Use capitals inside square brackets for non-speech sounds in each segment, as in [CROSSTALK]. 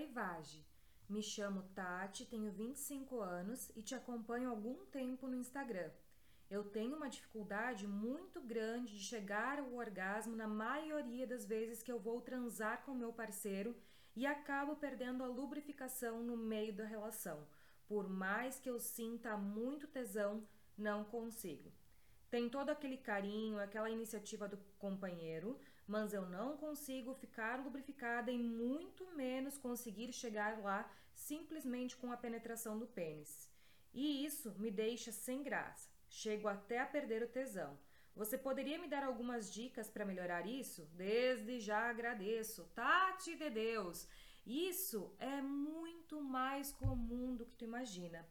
Oi, Vage. Me chamo Tati, tenho 25 anos e te acompanho há algum tempo no Instagram. Eu tenho uma dificuldade muito grande de chegar ao orgasmo na maioria das vezes que eu vou transar com meu parceiro e acabo perdendo a lubrificação no meio da relação. Por mais que eu sinta muito tesão, não consigo. Tem todo aquele carinho, aquela iniciativa do companheiro, mas eu não consigo ficar lubrificada e muito menos conseguir chegar lá simplesmente com a penetração do pênis. E isso me deixa sem graça. Chego até a perder o tesão. Você poderia me dar algumas dicas para melhorar isso? Desde já agradeço. Tati de Deus! Isso é muito mais comum do que tu imagina.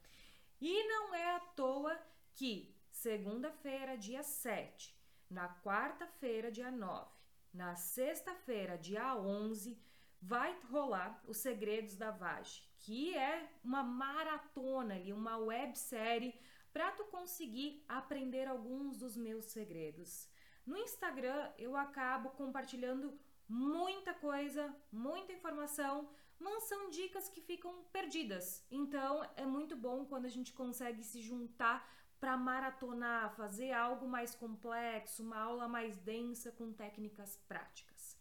E não é à toa que segunda-feira, dia 7, na quarta-feira, dia 9, na sexta-feira, dia 11, vai rolar Os Segredos da Vage, que é uma maratona ali, uma websérie para tu conseguir aprender alguns dos meus segredos. No Instagram eu acabo compartilhando muita coisa, muita informação, mas são dicas que ficam perdidas. Então é muito bom quando a gente consegue se juntar para maratonar, fazer algo mais complexo, uma aula mais densa com técnicas práticas.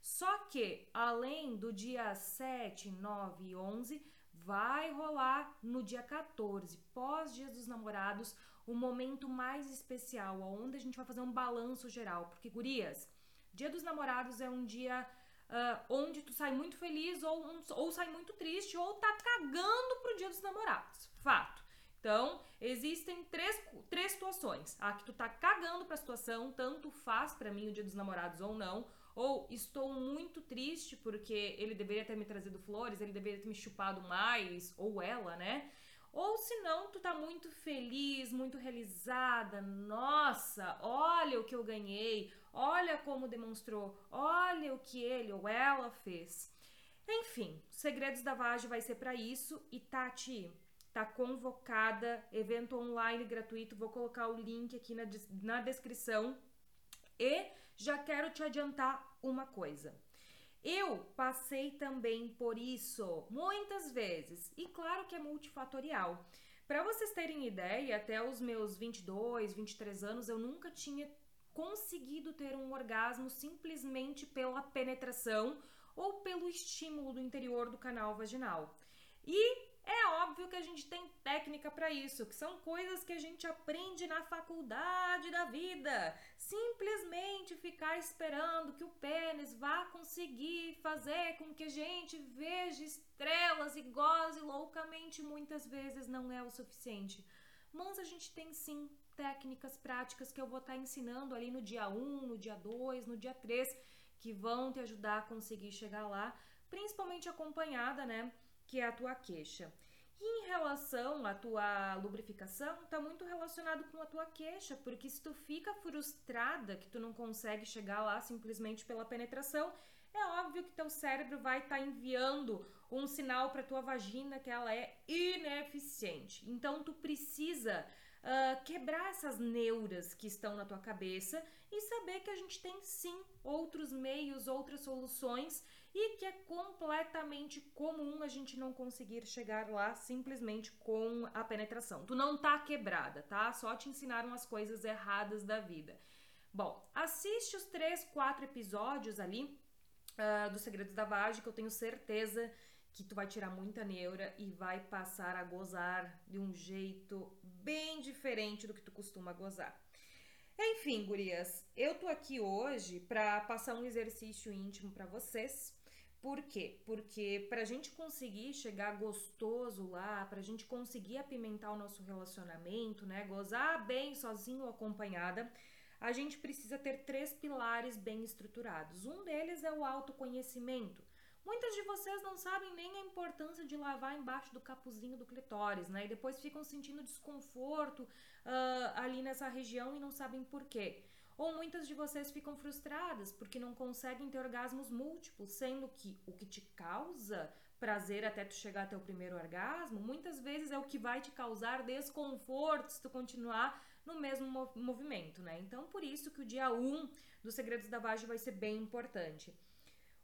Só que, além do dia 7, 9 e 11, vai rolar no dia 14, pós-Dias dos Namorados, o momento mais especial, onde a gente vai fazer um balanço geral. Porque, gurias, Dia dos Namorados é um dia uh, onde tu sai muito feliz ou, um, ou sai muito triste ou tá cagando pro Dia dos Namorados. Fato. Então, existem três, três situações. A que tu tá cagando pra situação, tanto faz para mim o dia dos namorados ou não, ou estou muito triste porque ele deveria ter me trazido flores, ele deveria ter me chupado mais, ou ela, né? Ou se não, tu tá muito feliz, muito realizada. Nossa, olha o que eu ganhei, olha como demonstrou, olha o que ele ou ela fez. Enfim, Segredos da Vage vai ser para isso e Tati, Tá convocada, evento online gratuito. Vou colocar o link aqui na, na descrição. E já quero te adiantar uma coisa. Eu passei também por isso muitas vezes, e claro que é multifatorial. Para vocês terem ideia, até os meus 22, 23 anos, eu nunca tinha conseguido ter um orgasmo simplesmente pela penetração ou pelo estímulo do interior do canal vaginal. E é óbvio que a gente tem técnica para isso, que são coisas que a gente aprende na faculdade da vida. Simplesmente ficar esperando que o pênis vá conseguir fazer com que a gente veja estrelas e goze loucamente muitas vezes não é o suficiente. Mas a gente tem sim técnicas práticas que eu vou estar tá ensinando ali no dia 1, no dia 2, no dia 3, que vão te ajudar a conseguir chegar lá, principalmente acompanhada, né? Que é a tua queixa. E em relação à tua lubrificação, está muito relacionado com a tua queixa, porque se tu fica frustrada que tu não consegue chegar lá simplesmente pela penetração, é óbvio que teu cérebro vai estar tá enviando um sinal para tua vagina que ela é ineficiente. Então tu precisa uh, quebrar essas neuras que estão na tua cabeça e saber que a gente tem sim outros meios, outras soluções e que é completamente comum a gente não conseguir chegar lá simplesmente com a penetração. Tu não tá quebrada, tá? Só te ensinaram as coisas erradas da vida. Bom, assiste os três, quatro episódios ali uh, dos Segredos da Vagem, que eu tenho certeza que tu vai tirar muita neura e vai passar a gozar de um jeito bem diferente do que tu costuma gozar. Enfim, gurias, eu tô aqui hoje para passar um exercício íntimo para vocês. Por quê? Porque pra gente conseguir chegar gostoso lá, pra gente conseguir apimentar o nosso relacionamento, né, gozar bem sozinho ou acompanhada, a gente precisa ter três pilares bem estruturados. Um deles é o autoconhecimento. Muitas de vocês não sabem nem a importância de lavar embaixo do capuzinho do clitóris, né? E depois ficam sentindo desconforto uh, ali nessa região e não sabem por quê. Ou muitas de vocês ficam frustradas porque não conseguem ter orgasmos múltiplos, sendo que o que te causa prazer até tu chegar até o primeiro orgasmo, muitas vezes é o que vai te causar desconforto se tu continuar no mesmo movimento, né? Então, por isso que o dia 1 um dos Segredos da Vagem vai ser bem importante.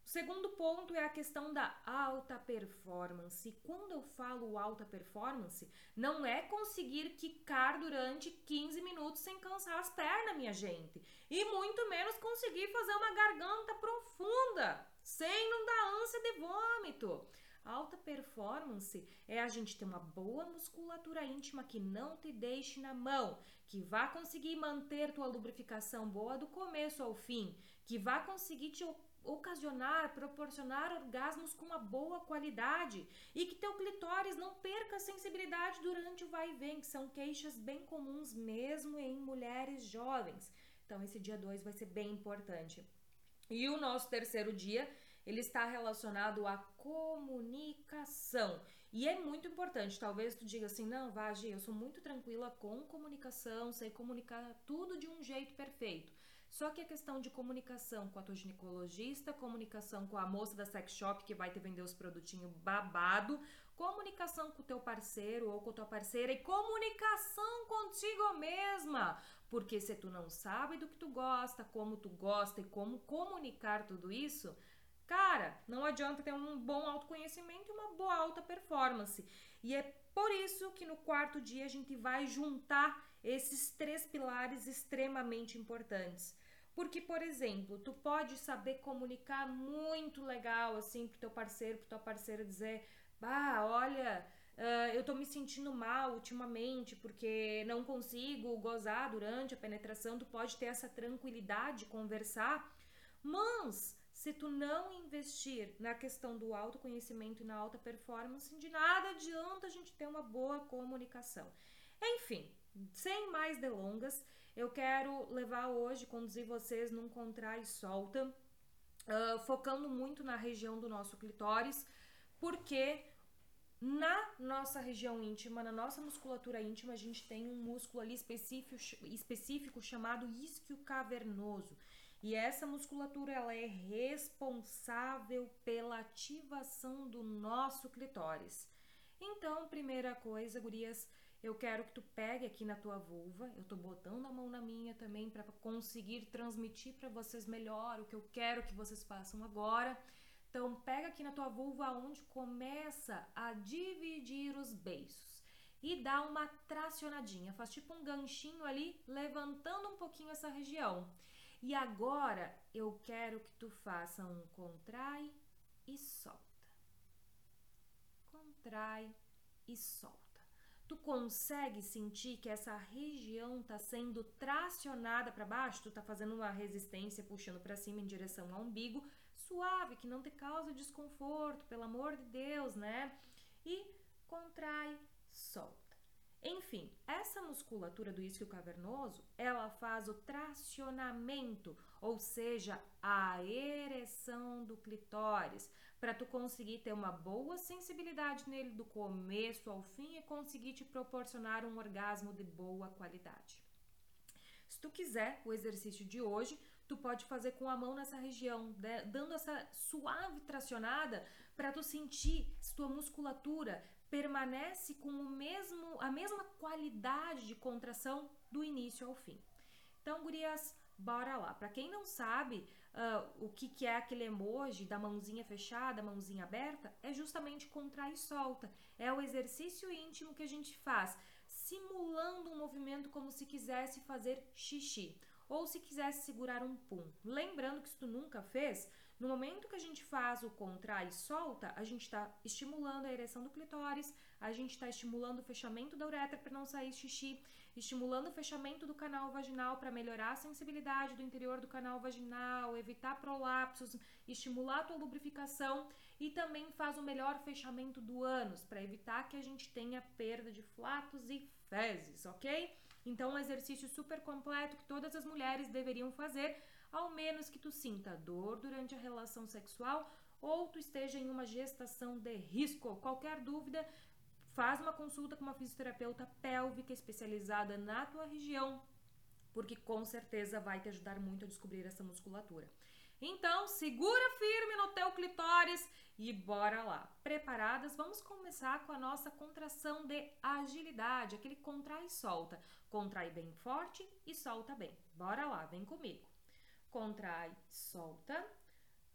O segundo ponto é a questão da alta performance. Quando eu falo alta performance, não é conseguir quicar durante 15 minutos sem cansar as pernas, minha gente. E muito menos conseguir fazer uma garganta profunda, sem não dar ânsia de vômito. Alta performance é a gente ter uma boa musculatura íntima que não te deixe na mão, que vá conseguir manter tua lubrificação boa do começo ao fim, que vá conseguir te ocasionar, proporcionar orgasmos com uma boa qualidade e que teu clitóris não perca a sensibilidade durante o vai e vem, que são queixas bem comuns mesmo em mulheres jovens. Então esse dia 2 vai ser bem importante. E o nosso terceiro dia, ele está relacionado à comunicação. E é muito importante, talvez tu diga assim, não, Vagi, eu sou muito tranquila com comunicação, sei comunicar tudo de um jeito perfeito. Só que a questão de comunicação com a tua ginecologista, comunicação com a moça da sex shop que vai te vender os produtinhos babado, comunicação com o teu parceiro ou com a tua parceira e comunicação contigo mesma. Porque se tu não sabe do que tu gosta, como tu gosta e como comunicar tudo isso, cara, não adianta ter um bom autoconhecimento e uma boa alta performance. E é por isso que no quarto dia a gente vai juntar esses três pilares extremamente importantes. Porque, por exemplo, tu pode saber comunicar muito legal assim pro teu parceiro, pro tua parceira dizer, bah, olha, uh, eu tô me sentindo mal ultimamente porque não consigo gozar durante a penetração. Tu pode ter essa tranquilidade de conversar, mas se tu não investir na questão do autoconhecimento e na alta performance, de nada adianta a gente ter uma boa comunicação. Enfim, sem mais delongas, eu quero levar hoje, conduzir vocês num contrai solta, uh, focando muito na região do nosso clitóris, porque na nossa região íntima, na nossa musculatura íntima, a gente tem um músculo ali específico, específico chamado isquio cavernoso. E essa musculatura ela é responsável pela ativação do nosso clitóris. Então, primeira coisa, gurias, eu quero que tu pegue aqui na tua vulva. Eu tô botando a mão na minha também para conseguir transmitir para vocês melhor o que eu quero que vocês façam agora. Então, pega aqui na tua vulva onde começa a dividir os beiços e dá uma tracionadinha, faz tipo um ganchinho ali, levantando um pouquinho essa região. E agora eu quero que tu faça um contrai e solta. Contrai e solta tu consegue sentir que essa região está sendo tracionada para baixo, tu tá fazendo uma resistência puxando para cima em direção ao umbigo, suave, que não te causa desconforto, pelo amor de Deus, né? E contrai, solta. Enfim, essa musculatura do isquio cavernoso, ela faz o tracionamento, ou seja, a ereção do clitóris, para tu conseguir ter uma boa sensibilidade nele do começo ao fim e conseguir te proporcionar um orgasmo de boa qualidade. Se tu quiser o exercício de hoje, tu pode fazer com a mão nessa região, né, dando essa suave tracionada para tu sentir se tua musculatura permanece com o mesmo, a mesma qualidade de contração do início ao fim. Então, gurias, bora lá. Para quem não sabe uh, o que, que é aquele emoji da mãozinha fechada, mãozinha aberta, é justamente contrai e solta. É o exercício íntimo que a gente faz, simulando um movimento como se quisesse fazer xixi ou se quisesse segurar um pum. Lembrando que se tu nunca fez, no momento que a gente faz o contrai e solta, a gente está estimulando a ereção do clitóris, a gente está estimulando o fechamento da uretra para não sair xixi, estimulando o fechamento do canal vaginal para melhorar a sensibilidade do interior do canal vaginal, evitar prolapsos, estimular a tua lubrificação e também faz o melhor fechamento do ânus para evitar que a gente tenha perda de flatos e fezes, ok? Então, um exercício super completo que todas as mulheres deveriam fazer ao menos que tu sinta dor durante a relação sexual ou tu esteja em uma gestação de risco. Qualquer dúvida, faz uma consulta com uma fisioterapeuta pélvica especializada na tua região, porque com certeza vai te ajudar muito a descobrir essa musculatura. Então, segura firme no teu clitóris e bora lá. Preparadas? Vamos começar com a nossa contração de agilidade, aquele contrai e solta. Contrai bem forte e solta bem. Bora lá, vem comigo contrai, solta.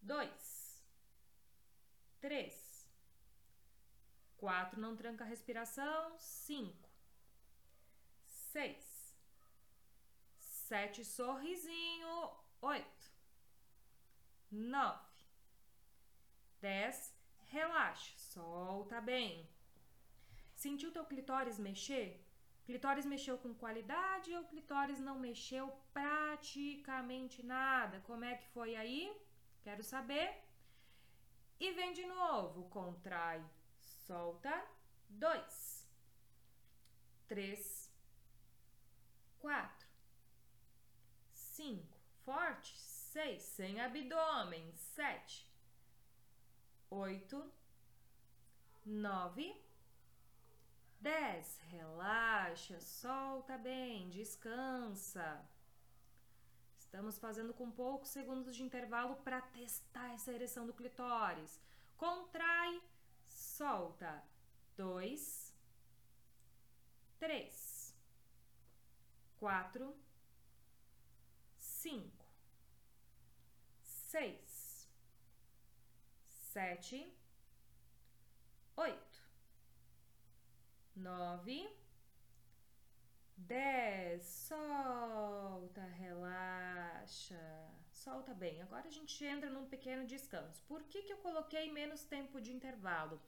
Dois, três, quatro, não tranca a respiração. Cinco, seis, sete, sorrisinho. Oito, nove, dez, relaxa, solta bem. Sentiu teu clitóris mexer? Clitóris mexeu com qualidade ou clitóris não mexeu praticamente nada? Como é que foi aí? Quero saber. E vem de novo. Contrai, solta. Dois, três, quatro, cinco, forte, seis, sem abdômen, sete, oito, nove 10. Relaxa, solta bem, descansa. Estamos fazendo com poucos segundos de intervalo para testar essa ereção do clitóris. Contrai, solta. 2, 3, 4, 5, 6, 7, 8 nove, dez, solta, relaxa, solta bem. Agora a gente entra num pequeno descanso. Por que, que eu coloquei menos tempo de intervalo?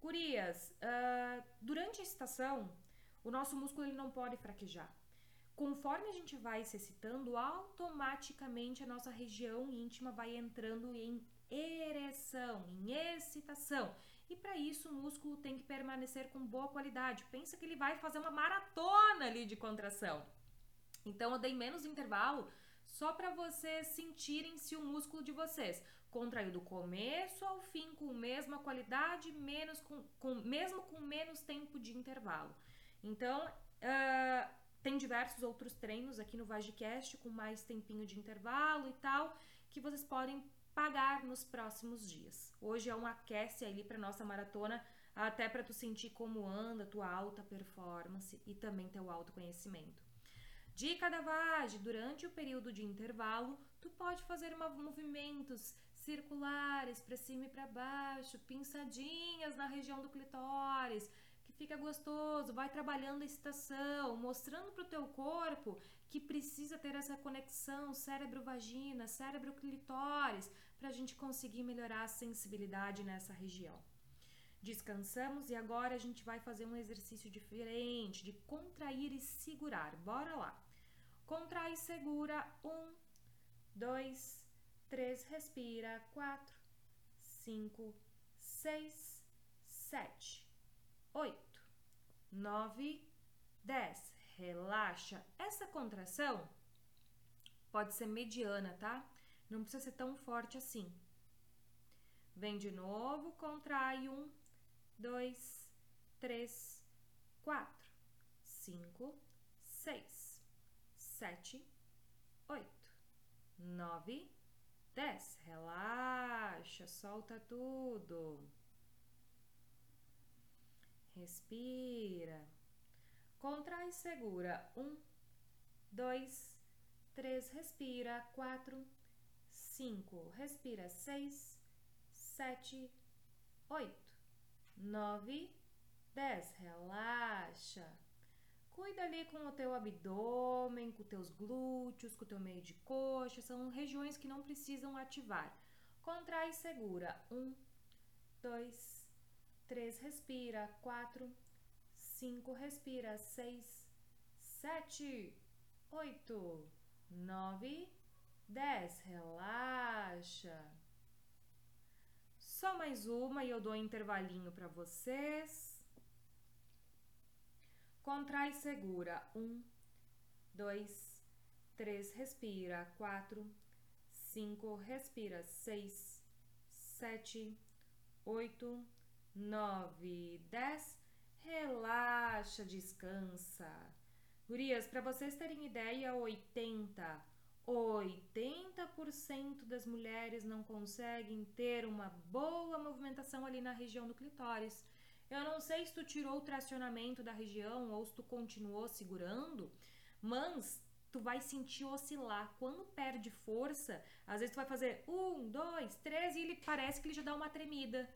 Gurias, uh, durante a excitação, o nosso músculo ele não pode fraquejar. Conforme a gente vai se excitando, automaticamente a nossa região íntima vai entrando em ereção, em excitação. E para isso o músculo tem que permanecer com boa qualidade. Pensa que ele vai fazer uma maratona ali de contração. Então eu dei menos intervalo só para vocês sentirem se o músculo de vocês contraiu do começo ao fim com a mesma qualidade, menos com, com mesmo com menos tempo de intervalo. Então, uh, tem diversos outros treinos aqui no Vagicast com mais tempinho de intervalo e tal, que vocês podem pagar nos próximos dias. Hoje é um aquece ali para nossa maratona, até para tu sentir como anda tua alta performance e também teu autoconhecimento. Dica da Vage, durante o período de intervalo, tu pode fazer movimentos circulares para cima e para baixo, pinçadinhas na região do clitóris, que fica gostoso, vai trabalhando a excitação, mostrando para o teu corpo que precisa ter essa conexão cérebro-vagina, cérebro-clitóris, para a gente conseguir melhorar a sensibilidade nessa região. Descansamos e agora a gente vai fazer um exercício diferente de contrair e segurar. Bora lá! Contrai e segura. Um, dois, três, respira. Quatro, cinco, seis, sete oito, nove, dez. Relaxa. Essa contração pode ser mediana, tá? Não precisa ser tão forte assim. Vem de novo, contrai um, dois, três, quatro, cinco, seis, sete, oito, nove, dez. Relaxa, solta tudo. Respira. Contrai e segura. Um, dois, três. Respira. Quatro, cinco. Respira. Seis, sete, oito, nove, dez. Relaxa. Cuida ali com o teu abdômen, com os teus glúteos, com o teu meio de coxa. São regiões que não precisam ativar. Contrai e segura. Um, dois, 3, respira. 4, 5, respira. 6, 7, 8, 9, 10. Relaxa. Só mais uma e eu dou um intervalinho para vocês. Contrai segura. 1, 2, 3, respira. 4, 5, respira. 6, 7, 8, 9, 10. Relaxa, descansa. Gurias, para vocês terem ideia, 80, 80% das mulheres não conseguem ter uma boa movimentação ali na região do clitóris. Eu não sei se tu tirou o tracionamento da região ou se tu continuou segurando, mas tu vai sentir oscilar. Quando perde força, às vezes tu vai fazer um, dois, três e ele parece que ele já dá uma tremida.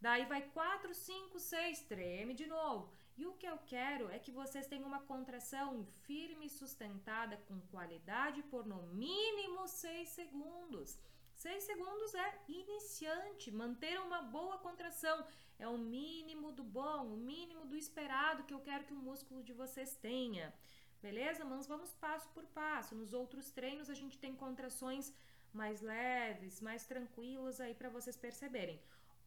Daí vai 4, 5, 6, treme de novo. E o que eu quero é que vocês tenham uma contração firme e sustentada com qualidade por no mínimo 6 segundos. 6 segundos é iniciante, manter uma boa contração é o mínimo do bom, o mínimo do esperado que eu quero que o músculo de vocês tenha. Beleza? Mas vamos passo por passo. Nos outros treinos a gente tem contrações mais leves, mais tranquilas aí para vocês perceberem.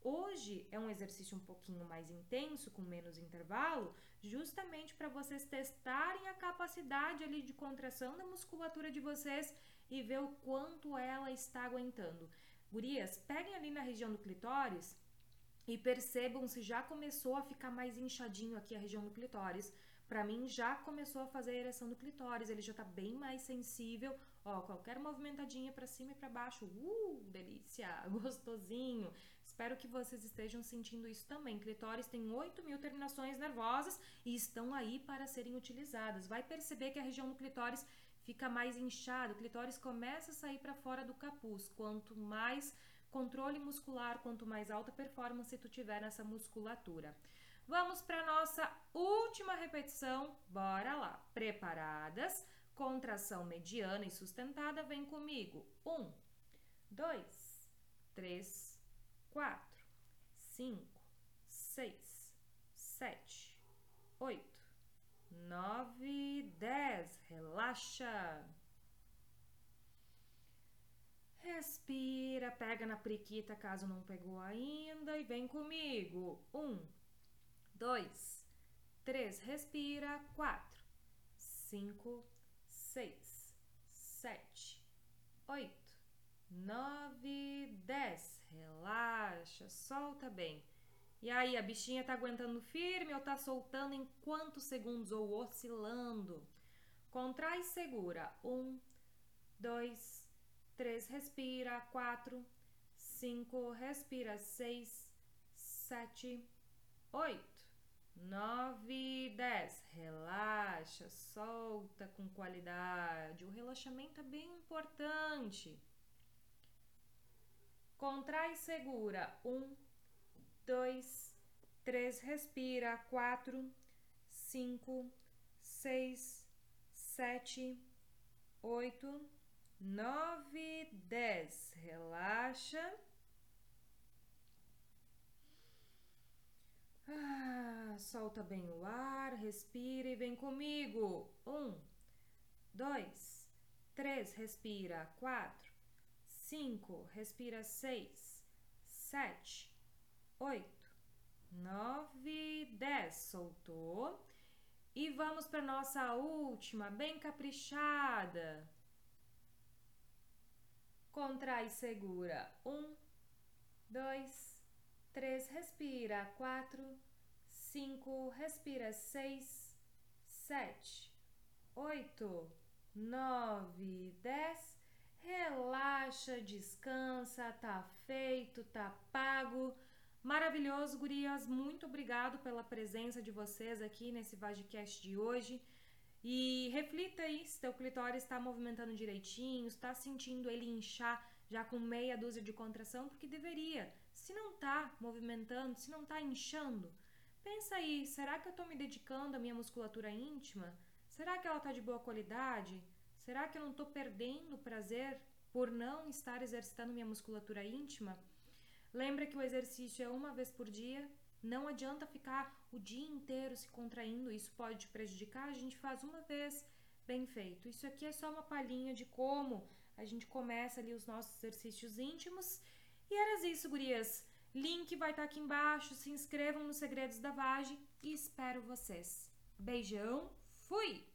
Hoje é um exercício um pouquinho mais intenso, com menos intervalo, justamente para vocês testarem a capacidade ali de contração da musculatura de vocês e ver o quanto ela está aguentando. Gurias, peguem ali na região do clitóris e percebam se já começou a ficar mais inchadinho aqui a região do clitóris. Para mim já começou a fazer a ereção do clitóris, ele já tá bem mais sensível. Ó, qualquer movimentadinha para cima e para baixo, uh, delícia, [LAUGHS] gostosinho. Espero que vocês estejam sentindo isso também. Clitóris tem 8 mil terminações nervosas e estão aí para serem utilizadas. Vai perceber que a região do clitóris fica mais inchada, o clitóris começa a sair para fora do capuz. Quanto mais controle muscular, quanto mais alta performance tu tiver nessa musculatura. Vamos para nossa última repetição. Bora lá. Preparadas? Contração mediana e sustentada. Vem comigo. Um, dois, três, quatro, cinco, seis, sete, oito, nove, dez. Relaxa. Respira, pega na priquita caso não pegou ainda e vem comigo. Um, dois, três, respira. Quatro, cinco, seis, sete, oito, nove, dez. Relaxa, solta bem. E aí, a bichinha tá aguentando firme ou tá soltando em quantos segundos ou oscilando? Contrai e segura. Um, dois, 3, respira, 4, 5, respira, 6, 7, 8, 9, 10. Relaxa, solta com qualidade. O relaxamento é bem importante. Contrai segura. 1, 2, 3, respira, 4, 5, 6, 7, 8, nove, dez. Relaxa. Ah, solta bem o ar, respira e vem comigo. Um, dois, três, respira. Quatro, cinco, respira. Seis, sete, oito, nove, dez. Soltou. E vamos para nossa última, bem caprichada. Contrai segura. Um, dois, três, respira. Quatro, cinco, respira. Seis, sete, oito, nove, dez. Relaxa, descansa, tá feito, tá pago. Maravilhoso, gurias. Muito obrigado pela presença de vocês aqui nesse Vagicast de hoje. E reflita aí se teu clitóris está movimentando direitinho, está sentindo ele inchar já com meia dúzia de contração, porque deveria. Se não está movimentando, se não está inchando, pensa aí, será que eu estou me dedicando à minha musculatura íntima? Será que ela está de boa qualidade? Será que eu não estou perdendo prazer por não estar exercitando minha musculatura íntima? Lembra que o exercício é uma vez por dia, não adianta ficar o dia inteiro se contraindo, isso pode prejudicar. A gente faz uma vez bem feito. Isso aqui é só uma palhinha de como a gente começa ali os nossos exercícios íntimos. E era isso, gurias. Link vai estar aqui embaixo. Se inscrevam nos Segredos da Vagem e espero vocês. Beijão, fui!